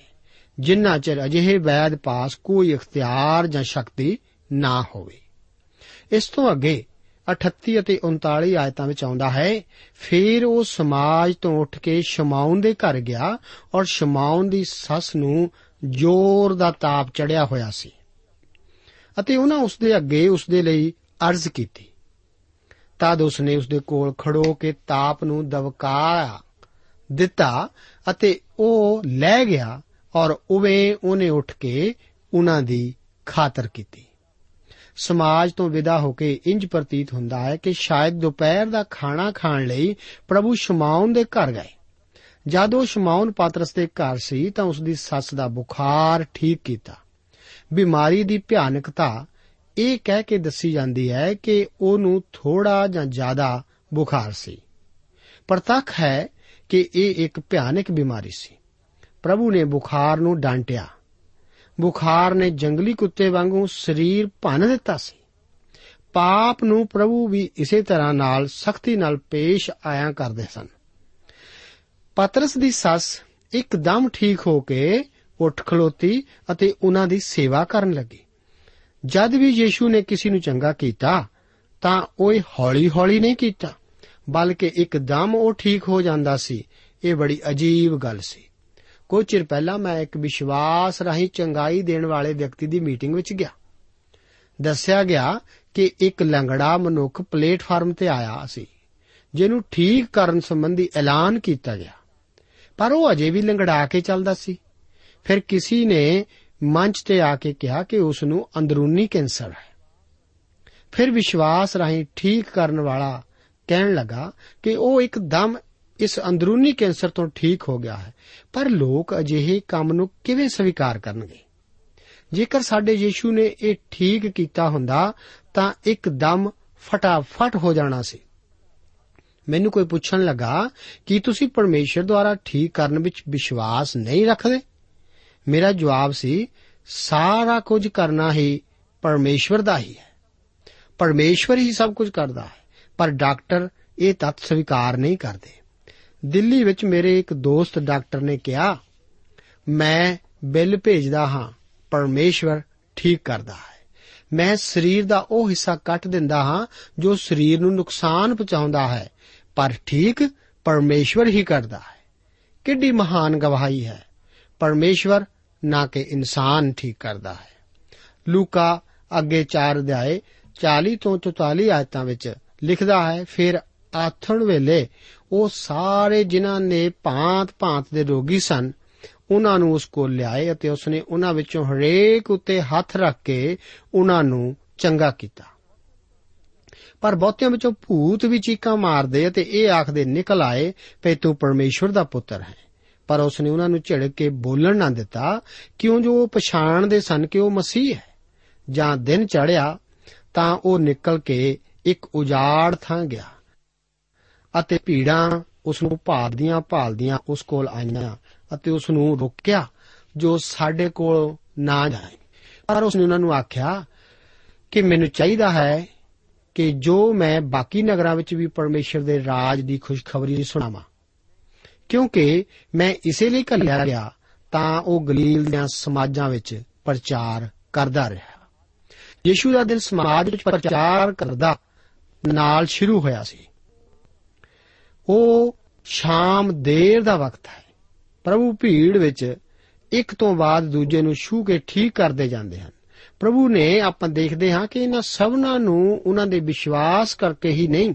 B: ਜਿੰਨਾ ਚਿਰ ਅਜਿਹੇ ਵੈਦ ਪਾਸ ਕੋਈ ਇਖਤਿਆਰ ਜਾਂ ਸ਼ਕਤੀ ਨਾ ਹੋਵੇ। ਇਸ ਤੋਂ ਅੱਗੇ 38 ਅਤੇ 39 ਆਇਤਾਂ ਵਿੱਚ ਆਉਂਦਾ ਹੈ, ਫਿਰ ਉਹ ਸਮਾਜ ਤੋਂ ਉੱਠ ਕੇ ਸ਼ਮਾਉਨ ਦੇ ਘਰ ਗਿਆ ਔਰ ਸ਼ਮਾਉਨ ਦੀ ਸੱਸ ਨੂੰ ਜ਼ੋਰ ਦਾ ਤਾਪ ਚੜਿਆ ਹੋਇਆ ਸੀ ਅਤੇ ਉਹਨਾਂ ਉਸ ਦੇ ਅੱਗੇ ਉਸ ਦੇ ਲਈ ਅਰਜ਼ ਕੀਤੀ। ਤਦ ਉਸ ਨੇ ਉਸ ਦੇ ਕੋਲ ਖੜੋ ਕੇ ਤਾਪ ਨੂੰ ਦਵਕਾ ਦਿੱਤਾ ਅਤੇ ਉਹ ਲੈ ਗਿਆ ਔਰ ਉਵੇਂ ਉਹਨੇ ਉੱਠ ਕੇ ਉਹਨਾਂ ਦੀ ਖਾਤਰ ਕੀਤੀ। ਸਮਾਜ ਤੋਂ ਵਿਦਾ ਹੋ ਕੇ ਇੰਜ ਪ੍ਰਤੀਤ ਹੁੰਦਾ ਹੈ ਕਿ ਸ਼ਾਇਦ ਦੁਪਹਿਰ ਦਾ ਖਾਣਾ ਖਾਣ ਲਈ ਪ੍ਰਭੂ ਸ਼ਮਾਉਨ ਦੇ ਘਰ ਗਏ। ਜਦ ਉਹ ਸ਼ਮਾਉਨ ਪਾਤਰਸ ਦੇ ਘਰ ਸੀ ਤਾਂ ਉਸ ਦੀ ਸੱਸ ਦਾ ਬੁਖਾਰ ਠੀਕ ਕੀਤਾ। ਬਿਮਾਰੀ ਦੀ ਭਿਆਨਕਤਾ ਇਹ ਕਹਿ ਕੇ ਦੱਸੀ ਜਾਂਦੀ ਹੈ ਕਿ ਉਹਨੂੰ ਥੋੜਾ ਜਾਂ ਜ਼ਿਆਦਾ ਬੁਖਾਰ ਸੀ। ਪ੍ਰਤੱਖ ਹੈ ਕਿ ਇਹ ਇੱਕ ਭਿਆਨਕ ਬਿਮਾਰੀ ਸੀ। ਪ੍ਰਭੂ ਨੇ ਬੁਖਾਰ ਨੂੰ ਡਾਂਟਿਆ। ਬੁਖਾਰ ਨੇ ਜੰਗਲੀ ਕੁੱਤੇ ਵਾਂਗੂ ਸਰੀਰ ਭੰਨ ਦਿੱਤਾ ਸੀ। ਪਾਪ ਨੂੰ ਪ੍ਰਭੂ ਵੀ ਇਸੇ ਤਰ੍ਹਾਂ ਨਾਲ ਸਖਤੀ ਨਾਲ ਪੇਸ਼ ਆਇਆ ਕਰਦੇ ਸਨ। ਪਤਰਸ ਦੀ ਸੱਸ ਇੱਕਦਮ ਠੀਕ ਹੋ ਕੇ ਉੱਠ ਖਲੋਤੀ ਅਤੇ ਉਹਨਾਂ ਦੀ ਸੇਵਾ ਕਰਨ ਲੱਗੀ। ਜਦ ਵੀ ਯੀਸ਼ੂ ਨੇ ਕਿਸੇ ਨੂੰ ਚੰਗਾ ਕੀਤਾ, ਤਾਂ ਉਹ ਹੌਲੀ-ਹੌਲੀ ਨਹੀਂ ਕੀਤਾ, ਬਲਕਿ ਇੱਕਦਮ ਉਹ ਠੀਕ ਹੋ ਜਾਂਦਾ ਸੀ। ਇਹ ਬੜੀ ਅਜੀਬ ਗੱਲ ਸੀ। ਕੁਝ ਚਿਰ ਪਹਿਲਾਂ ਮੈਂ ਇੱਕ ਵਿਸ਼ਵਾਸ ਰਾਹੀਂ ਚੰਗਾਈ ਦੇਣ ਵਾਲੇ ਵਿਅਕਤੀ ਦੀ ਮੀਟਿੰਗ ਵਿੱਚ ਗਿਆ। ਦੱਸਿਆ ਗਿਆ ਕਿ ਇੱਕ ਲੰਗੜਾ ਮਨੁੱਖ ਪਲੇਟਫਾਰਮ ਤੇ ਆਇਆ ਸੀ, ਜਿਹਨੂੰ ਠੀਕ ਕਰਨ ਸੰਬੰਧੀ ਐਲਾਨ ਕੀਤਾ ਗਿਆ। ਪਰ ਉਹ ਅਜੇ ਵੀ ਲੰਗੜਾ ਕੇ ਚੱਲਦਾ ਸੀ। ਫਿਰ ਕਿਸੇ ਨੇ ਮੰਚ ਤੇ ਆ ਕੇ ਕਿਹਾ ਕਿ ਉਸ ਨੂੰ ਅੰਦਰੂਨੀ ਕੈਂਸਰ ਹੈ। ਫਿਰ ਵਿਸ਼ਵਾਸ ਰਾਹੀਂ ਠੀਕ ਕਰਨ ਵਾਲਾ ਕਹਿਣ ਲੱਗਾ ਕਿ ਉਹ ਇੱਕਦਮ ਇਸ ਅੰਦਰੂਨੀ ਕੈਂਸਰ ਤੋਂ ਠੀਕ ਹੋ ਗਿਆ ਹੈ। ਪਰ ਲੋਕ ਅਜਿਹੇ ਕੰਮ ਨੂੰ ਕਿਵੇਂ ਸਵੀਕਾਰ ਕਰਨਗੇ? ਜੇਕਰ ਸਾਡੇ ਯੀਸ਼ੂ ਨੇ ਇਹ ਠੀਕ ਕੀਤਾ ਹੁੰਦਾ, ਤਾਂ ਇੱਕਦਮ ਫਟਾਫਟ ਹੋ ਜਾਣਾ ਸੀ। ਮੈਨੂੰ ਕੋਈ ਪੁੱਛਣ ਲੱਗਾ, ਕਿ ਤੁਸੀਂ ਪਰਮੇਸ਼ਰ ਦੁਆਰਾ ਠੀਕ ਕਰਨ ਵਿੱਚ ਵਿਸ਼ਵਾਸ ਨਹੀਂ ਰੱਖਦੇ? ਮੇਰਾ ਜਵਾਬ ਸੀ, ਸਾਰਾ ਕੁਝ ਕਰਨਾ ਹੀ ਪਰਮੇਸ਼ਵਰ ਦਾ ਹੀ ਹੈ। ਪਰਮੇਸ਼ਵਰ ਹੀ ਸਭ ਕੁਝ ਕਰਦਾ ਹੈ, ਪਰ ਡਾਕਟਰ ਇਹ ਤੱਤ ਸਵੀਕਾਰ ਨਹੀਂ ਕਰਦੇ। ਦਿੱਲੀ ਵਿੱਚ ਮੇਰੇ ਇੱਕ ਦੋਸਤ ਡਾਕਟਰ ਨੇ ਕਿਹਾ, ਮੈਂ ਬਿੱਲ ਭੇਜਦਾ ਹਾਂ, ਪਰਮੇਸ਼ਵਰ ਠੀਕ ਕਰਦਾ ਹੈ। ਮੈਂ ਸਰੀਰ ਦਾ ਉਹ ਹਿੱਸਾ ਕੱਟ ਦਿੰਦਾ ਹਾਂ, ਜੋ ਸਰੀਰ ਨੂੰ ਨੁਕਸਾਨ ਪਹੁੰਚਾਉਂਦਾ ਹੈ, ਪਰ ਠੀਕ ਪਰਮੇਸ਼ਵਰ ਹੀ ਕਰਦਾ ਹੈ। ਕਿੱਡੀ ਮਹਾਨ ਗਵਾਹੀ ਹੈ। ਪਰਮੇਸ਼ਵਰ ਨਾ ਕਿ ਇਨਸਾਨ ਠੀਕ ਕਰਦਾ ਹੈ। ਲੂਕਾ ਅੱਗੇ 4 ਅਧਿਆਏ 40 ਤੋਂ 44 ਆਇਤਾਂ ਵਿੱਚ ਲਿਖਦਾ ਹੈ, ਫਿਰ ਆਥਣ ਵੇਲੇ ਉਹ ਸਾਰੇ ਜਿਨ੍ਹਾਂ ਨੇ ਭਾਂਤ-ਭਾਂਤ ਦੇ ਰੋਗੀ ਸਨ, ਉਹਨਾਂ ਨੂੰ ਉਸ ਕੋਲ ਲਿਆਏ ਅਤੇ ਉਸਨੇ ਉਹਨਾਂ ਵਿੱਚੋਂ ਹਰੇਕ ਉੱਤੇ ਹੱਥ ਰੱਖ ਕੇ ਉਹਨਾਂ ਨੂੰ ਚੰਗਾ ਕੀਤਾ। ਪਰ ਬਹੁਤਿਆਂ ਵਿੱਚੋਂ ਭੂਤ ਵੀ ਚੀਕਾਂ ਮਾਰਦੇ ਅਤੇ ਇਹ ਆਖਦੇ ਨਿਕਲ ਆਏ ਕਿ ਤੂੰ ਪਰਮੇਸ਼ਵਰ ਦਾ ਪੁੱਤਰ ਹੈ। ਪਰ ਉਸਨੇ ਉਹਨਾਂ ਨੂੰ ਝਿੜਕ ਕੇ ਬੋਲਣ ਨਾ ਦਿੱਤਾ, ਕਿਉਂ ਜੋ ਉਹ ਪਛਾਣਦੇ ਸਨ ਕਿ ਉਹ ਮਸੀਹ ਹੈ। ਜਾਂ ਦਿਨ ਚੜਿਆ ਤਾਂ ਉਹ ਨਿਕਲ ਕੇ ਇੱਕ ਉਜਾੜ ਥਾਂ ਗਿਆ। ਅਤੇ ਭੀੜਾਂ ਉਸ ਨੂੰ ਭਾਲਦੀਆਂ ਭਾਲਦੀਆਂ ਉਸ ਕੋਲ ਆਈਆਂ ਅਤੇ ਉਸ ਨੂੰ ਰੋਕਿਆ ਜੋ ਸਾਡੇ ਕੋਲ ਨਾ ਜਾਏ। ਪਰ ਉਸ ਨੇ ਉਹਨਾਂ ਨੂੰ ਆਖਿਆ ਕਿ ਮੈਨੂੰ ਚਾਹੀਦਾ ਹੈ ਕਿ ਜੋ ਮੈਂ ਬਾਕੀ ਨਗਰਾਂ ਵਿੱਚ ਵੀ ਪਰਮੇਸ਼ਰ ਦੇ ਰਾਜ ਦੀ ਖੁਸ਼ਖਬਰੀ ਸੁਣਾਵਾਂ। ਕਿਉਂਕਿ ਮੈਂ ਇਸੇ ਲਈ ਘੱਲਿਆ ਗਿਆ ਤਾਂ ਉਹ ਗਲੀਲ ਦੀਆਂ ਸਮਾਜਾਂ ਵਿੱਚ ਪ੍ਰਚਾਰ ਕਰਦਾ ਰਿਹਾ। ਯੀਸ਼ੂ ਦਾ ਦਿਨ ਸਮਾਜ ਵਿੱਚ ਪ੍ਰਚਾਰ ਕਰਦਾ ਨਾਲ ਸ਼ੁਰੂ ਹੋਇਆ ਸੀ। ਉਹ ਸ਼ਾਮ ਦੇਰ ਦਾ ਵਕਤ ਹੈ। ਪ੍ਰਭੂ ਭੀੜ ਵਿੱਚ ਇੱਕ ਤੋਂ ਬਾਅਦ ਦੂਜੇ ਨੂੰ ਛੂ ਕੇ ਠੀਕ ਕਰਦੇ ਜਾਂਦੇ ਹਨ। ਪ੍ਰਭੂ ਨੇ ਆਪਾਂ ਦੇਖਦੇ ਹਾਂ ਕਿ ਇਹਨਾਂ ਸਭਨਾਂ ਨੂੰ ਉਹਨਾਂ ਦੇ ਵਿਸ਼ਵਾਸ ਕਰਕੇ ਹੀ ਨਹੀਂ,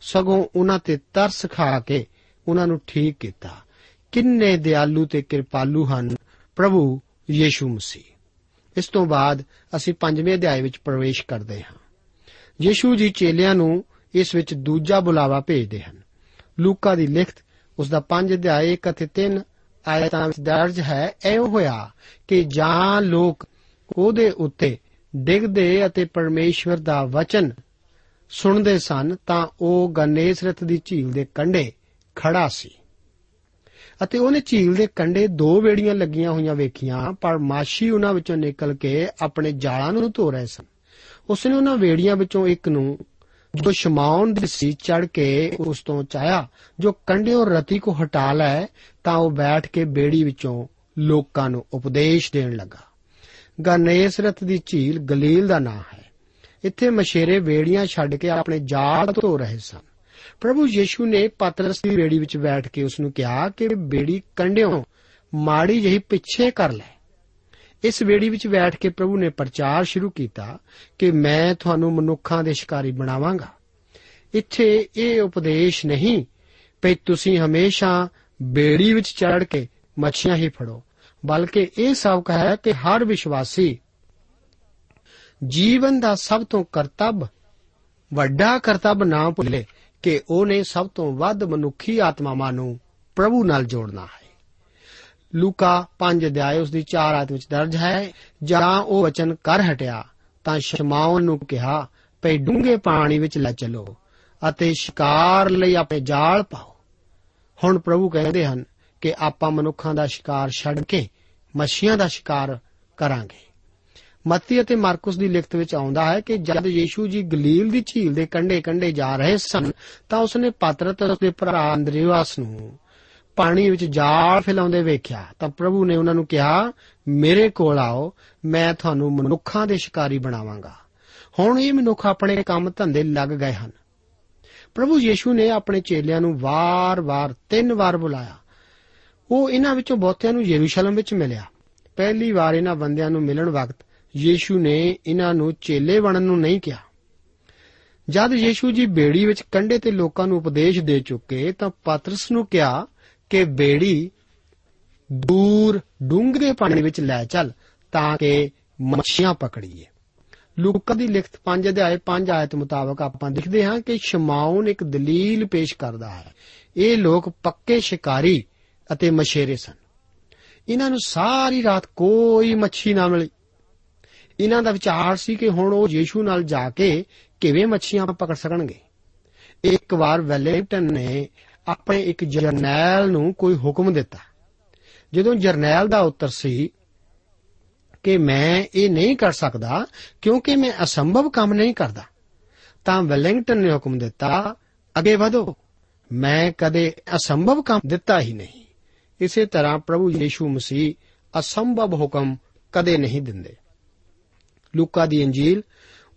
B: ਸਗੋਂ ਉਹਨਾਂ ਤੇ ਤਰਸ ਖਾ ਕੇ ਉਹਨਾਂ ਨੂੰ ਠੀਕ ਕੀਤਾ। ਕਿੰਨੇ ਦਿਆਲੂ ਤੇ ਕਿਰਪਾਲੂ ਹਨ ਪ੍ਰਭੂ ਯੀਸ਼ੂ ਮਸੀਹ। ਇਸ ਤੋਂ ਬਾਅਦ ਅਸੀਂ ਪੰਜਵੇਂ ਅਧਿਆਏ ਵਿੱਚ ਪ੍ਰਵੇਸ਼ ਕਰਦੇ ਹਾਂ। ਯੀਸ਼ੂ ਜੀ ਚੇਲਿਆਂ ਨੂੰ ਇਸ ਵਿੱਚ ਦੂਜਾ ਬੁਲਾਵਾ ਭੇਜਦੇ ਹਨ। ਲੂਕਾ ਦੀ ਲਿਖਤ ਉਸ ਦਾ 5 ਅਧਿਆਏ 1 ਅਤੇ 3 ਆਇਤਾਂ ਵਿੱਚ ਦਰਜ ਹੈ, ਐਉਂ ਹੋਇਆ ਕਿ ਜਾਂ ਲੋਕ ਉਹਦੇ ਉੱਤੇ ਡਿੱਗਦੇ ਅਤੇ ਪਰਮੇਸ਼ਵਰ ਦਾ ਵਚਨ ਸੁਣਦੇ ਸਨ, ਤਾਂ ਉਹ ਗਨੇਸਰਤ ਦੀ ਝੀਲ ਦੇ ਕੰਢੇ ਖੜਾ ਸੀ। ਅਤੇ ਉਹਨੇ ਝੀਲ ਦੇ ਕੰਢੇ ਦੋ ਵੇੜੀਆਂ ਲੱਗੀਆਂ ਹੋਈਆਂ ਵੇਖੀਆਂ, ਪਰ ਮਾਸ਼ੀ ਉਹਨਾਂ ਵਿੱਚੋਂ ਨਿਕਲ ਕੇ ਆਪਣੇ ਜਾਲਾਂ ਨੂੰ ਧੋ ਰਹੇ ਸਨ। ਉਸਨੇ ਉਹਨਾਂ ਵੇੜੀਆਂ ਵਿੱਚੋਂ ਇੱਕ ਨੂੰ ਜੋ ਸ਼ਮਾਉਨ ਦੀ ਸੀ ਚੜ ਕੇ ਉਸ ਤੋਂ ਚਾਇਆ ਜੋ ਕੰਡਿਓ ਰਤੀ ਕੋ ਹਟਾ ਲੈ, ਤਾਂ ਉਹ ਬੈਠ ਕੇ ਬੇੜੀ ਵਿੱਚੋਂ ਲੋਕਾਂ ਨੂੰ ਉਪਦੇਸ਼ ਦੇਣ ਲੱਗਾ। ਗਨੇਸਰਤ ਦੀ ਝੀਲ ਗਲੀਲ ਦਾ ਨਾਂ ਹੈ। ਇੱਥੇ ਮਸ਼ੇਰੇ ਵੇੜੀਆਂ ਛੱਡ ਕੇ ਆਪਣੇ ਜਾਲ ਧੋ ਰਹੇ ਸਨ। ਪ੍ਰਭੂ ਯੀਸ਼ੂ ਨੇ ਪਤਰਸ ਦੀ ਬੇੜੀ ਵਿੱਚ ਬੈਠ ਕੇ ਉਸ ਨੂੰ ਕਿਹਾ ਕਿ ਬੇੜੀ ਕੰਡਿਓ ਮਾੜੀ ਜਿਹੀ ਪਿੱਛੇ ਕਰ ਲੈ। ਇਸ ਵੇੜੀ ਵਿੱਚ ਬੈਠ ਕੇ ਪ੍ਰਭੂ ਨੇ ਪ੍ਰਚਾਰ ਸ਼ੁਰੂ ਕੀਤਾ ਕਿ ਮੈਂ ਤੁਹਾਨੂੰ ਮਨੁੱਖਾਂ ਦੇ ਸ਼ਿਕਾਰੀ ਬਣਾਵਾਂਗਾ। ਇੱਥੇ ਇਹ ਉਪਦੇਸ਼ ਨਹੀਂ ਕਿ ਤੁਸੀਂ ਹਮੇਸ਼ਾ ਬੇੜੀ ਵਿੱਚ ਚੜ ਕੇ ਮੱਛੀਆਂ ਹੀ ਫੜੋ, ਬਲਕਿ ਇਹ ਸਬਕ ਹੈ ਕਿ ਹਰ ਵਿਸ਼ਵਾਸੀ ਜੀਵਨ ਦਾ ਸਭ ਤੋਂ ਕਰਤੱਵ ਵੱਡਾ ਕਰਤੱਵ ਨਾ ਭੁੱਲੇ ਕਿ ਉਹਨੇ ਸਭ ਤੋਂ ਵੱਧ ਮਨੁੱਖੀ ਆਤਮਾਵਾਂ ਨੂੰ ਪ੍ਰਭੂ ਨਾਲ ਜੋੜਨਾ ਹੈ। ਲੂਕਾ 5 ਅਧਿਆਇ ਉਸ ਦੀ 4 ਆਇਤ ਵਿੱਚ ਦਰਜ ਹੈ, ਜਾਂ ਉਹ ਵਚਨ ਕਰ ਹਟਿਆ, ਤਾਂ ਸ਼ਮਾਉਨ ਨੂੰ ਕਿਹਾ, ਭਈ ਡੂੰਘੇ ਪਾਣੀ ਵਿੱਚ ਲੈ ਚਲੋ, ਅਤੇ ਸ਼ਿਕਾਰ ਲਈ ਆਪਣੇ ਜਾਲ ਪਾਓ। ਹੁਣ ਪ੍ਰਭੂ ਕਹਿੰਦੇ ਹਨ ਕਿ ਆਪਾਂ ਮਨੁੱਖਾਂ ਦਾ ਸ਼ਿਕਾਰ ਛੱਡ ਕੇ ਮੱਛੀਆਂ ਦਾ ਸ਼ਿਕਾਰ ਕਰਾਂਗੇ। ਮੱਤੀ ਅਤੇ ਮਾਰਕਸ ਦੀ ਲਿਖਤ ਵਿੱਚ ਆਉਂਦਾ ਹੈ ਕਿ ਜਦ ਯੀਸ਼ੂ ਜੀ ਗਲੀਲ ਦੀ ਝੀਲ ਦੇ ਕੰਢੇ ਕੰਢੇ ਜਾ ਰਹੇ ਸਨ, ਤਾਂ ਉਸਨੇ ਪਾਤਰ ਅਤੇ ਉਸਦੇ ਭਰਾ ਅੰਦਰਿਆਸ ਨੂੰ ਪਾਣੀ ਵਿੱਚ ਜਾਲ ਫੈਲਾਉਂਦੇ ਵੇਖਿਆ, ਤਾਂ ਪ੍ਰਭੂ ਨੇ ਉਹਨਾਂ ਨੂੰ ਕਿਹਾ, ਮੇਰੇ ਕੋਲ ਆਓ, ਮੈਂ ਤੁਹਾਨੂੰ ਮਨੁੱਖਾਂ ਦੇ ਸ਼ਿਕਾਰੀ ਬਣਾਵਾਂਗਾ। ਹੁਣ ਇਹ ਮਨੁੱਖ ਆਪਣੇ ਕੰਮ ਧੰਦੇ ਲੱਗ ਗਏ ਹਨ। ਪ੍ਰਭੂ ਯੀਸ਼ੂ ਨੇ ਆਪਣੇ ਚੇਲਿਆਂ ਨੂੰ ਵਾਰ-ਵਾਰ, ਤਿੰਨ ਵਾਰ ਬੁਲਾਇਆ। ਉਹ ਇਹਨਾਂ ਵਿੱਚੋਂ ਬਹੁਤਿਆਂ ਨੂੰ ਯਰੂਸ਼ਲਮ ਵਿੱਚ ਮਿਲਿਆ। ਪਹਿਲੀ ਵਾਰ ਇਹਨਾਂ ਬੰਦਿਆਂ ਨੂੰ ਮਿਲਣ ਵਕਤ ਯੀਸ਼ੂ ਨੇ ਇਹਨਾਂ ਨੂੰ ਚੇਲੇ ਬਣਨ ਨੂੰ ਨਹੀਂ ਕਿਹਾ। ਜਦ ਯੀਸ਼ੂ ਜੀ ਬੇੜੀ ਵਿੱਚ ਕੰਡੇ ਤੇ ਲੋਕਾਂ ਨੂੰ ਉਪਦੇਸ਼ ਦੇ ਚੁੱਕੇ, ਤਾਂ ਪਾਤਰਸ ਨੂੰ ਕਿਹਾ ਕਿ ਬੇੜੀ ਦੂਰ ਡੂੰਘੇ ਪਾਣੀ ਵਿੱਚ ਲੈ ਚੱਲ ਤਾਂ ਕਿ ਮੱਛੀਆਂ ਪਕੜੀਏ। ਲੂਕਾ ਦੀ ਲਿਖਤ 5 ਅਧਿਆਏ 5 ਆਇਤ ਮੁਤਾਬਕ ਆਪਾਂ ਦੇਖਦੇ ਹਾਂ ਕਿ ਸ਼ਮਾਉਨ ਇੱਕ ਦਲੀਲ ਪੇਸ਼ ਕਰਦਾ ਹੈ। ਇਹ ਲੋਕ ਪੱਕੇ ਸ਼ਿਕਾਰੀ ਅਤੇ ਮਛੇਰੇ ਸਨ। ਇਹਨਾਂ ਨੂੰ ਸਾਰੀ ਰਾਤ ਕੋਈ ਮੱਛੀ ਨਾ ਮਿਲੀ। ਇਹਨਾਂ ਦਾ ਵਿਚਾਰ ਸੀ ਕਿ ਹੁਣ ਉਹ ਯੀਸ਼ੂ ਨਾਲ ਜਾ ਕੇ ਕਿਵੇਂ ਮੱਛੀਆਂ ਪਕੜ ਸਕਣਗੇ। ਇੱਕ ਵਾਰ ਵੈਲਿੰਗਟਨ ਨੇ ਆਪਣੇ ਇੱਕ ਜਰਨੈਲ ਨੂੰ ਕੋਈ ਹੁਕਮ ਦਿੱਤਾ। ਜਦੋਂ ਜਰਨੈਲ ਦਾ ਉੱਤਰ ਸੀ ਕਿ ਮੈਂ ਇਹ ਨਹੀਂ ਕਰ ਸਕਦਾ, ਕਿਉਂਕਿ ਮੈਂ ਅਸੰਭਵ ਕੰਮ ਨਹੀਂ ਕਰਦਾ, ਤਾਂ ਵੈਲਿੰਗਟਨ ਨੇ ਹੁਕਮ ਦਿੱਤਾ, ਅੱਗੇ ਵਧੋ। ਮੈਂ ਕਦੇ ਅਸੰਭਵ ਕੰਮ ਦਿੱਤਾ ਹੀ ਨਹੀਂ। ਇਸੇ ਤਰ੍ਹਾਂ ਪ੍ਰਭੂ ਯੀਸ਼ੂ ਮਸੀਹ ਅਸੰਭਵ ਹੁਕਮ ਕਦੇ ਨਹੀਂ ਦਿੰਦੇ। ਲੂਕਾ ਦੀ ਇੰਜੀਲ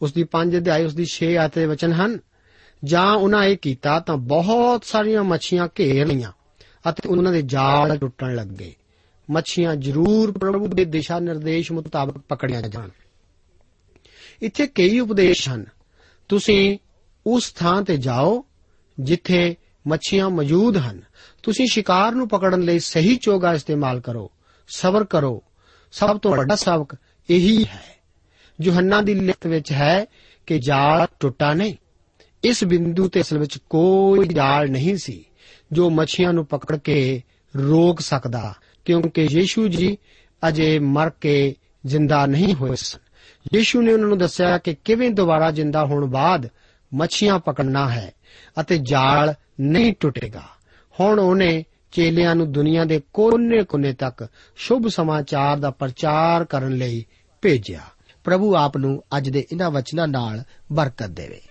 B: ਉਸ ਦੀ 5 ਅਧਿਆਇ ਉਸ ਦੀ 6 ਆਤੇ ਵਚਨ ਹਨ ਜਾਂ ਉਹਨਾਂ ਇਹ ਕੀਤਾ ਤਾਂ ਬਹੁਤ ਸਾਰੀਆਂ ਮੱਛੀਆਂ ਘੇਰ ਲਈਆਂ ਅਤੇ ਉਹਨਾਂ ਦੇ ਜਾਲ ਟੁੱਟਣ ਲੱਗੇ ਮੱਛੀਆਂ ਜ਼ਰੂਰ ਪ੍ਰਭੂ ਦੇ ਦਿਸ਼ਾ ਨਿਰਦੇਸ਼ ਮੁਤਾਬਕ ਪਕੜੀਆਂ ਜਾਣ। ਇੱਥੇ ਕਈ ਉਪਦੇਸ਼ ਹਨ। ਤੁਸੀਂ ਉਸ ਥਾਂ ਤੇ ਜਾਓ ਜਿੱਥੇ ਮੱਛੀਆਂ ਮੌਜੂਦ ਹਨ। ਤੁਸੀਂ ਸ਼ਿਕਾਰ ਨੂੰ ਪਕੜਨ ਲਈ ਸਹੀ ਚੋਗਾ ਇਸਤੇਮਾਲ ਕਰੋ, ਸਬਰ ਕਰੋ। ਸਭ ਤੋਂ ਵੱਡਾ ਸਬਕ ਇਹੀ ਹੈ। ਯੋਹੰਨਾ ਦੀ ਲਿਖਤ ਵਿੱਚ ਹੈ ਕਿ ਜਾਲ ਟੁੱਟਾ ਨਹੀਂ। ਇਸ ਬਿੰਦੂ ਤੇ ਅਸਲ ਵਿੱਚ ਕੋਈ ਜਾਲ ਨਹੀਂ ਸੀ ਜੋ ਮੱਛੀਆਂ ਨੂੰ ਪਕੜ ਕੇ ਰੋਕ ਸਕਦਾ, ਕਿਉਂਕਿ ਯੀਸ਼ੂ ਜੀ ਅਜੇ ਮਰ ਕੇ ਜ਼ਿੰਦਾ ਨਹੀਂ ਹੋਏ ਸਨ। ਯੀਸ਼ੂ ਨੇ ਉਹਨਾਂ ਨੂੰ ਦੱਸਿਆ ਕਿ ਕਿਵੇਂ ਦੁਬਾਰਾ ਜ਼ਿੰਦਾ ਹੋਣ ਬਾਅਦ ਮੱਛੀਆਂ ਪਕੜਨਾ ਹੈ ਅਤੇ ਜਾਲ ਨਹੀਂ ਟੁੱਟੇਗਾ। ਹੁਣ ਉਹਨੇ ਚੇਲਿਆਂ ਨੂੰ ਦੁਨੀਆ ਦੇ ਕੋਨੇ-ਕੋਨੇ ਤੱਕ ਸ਼ੁਭ ਸਮਾਚਾਰ ਦਾ ਪ੍ਰਚਾਰ ਕਰਨ ਲਈ ਭੇਜਿਆ। ਪ੍ਰਭੂ ਆਪ ਨੂੰ ਅੱਜ ਦੇ ਇਹਨਾਂ ਵਚਨਾਂ ਨਾਲ ਬਰਕਤ ਦੇਵੇ।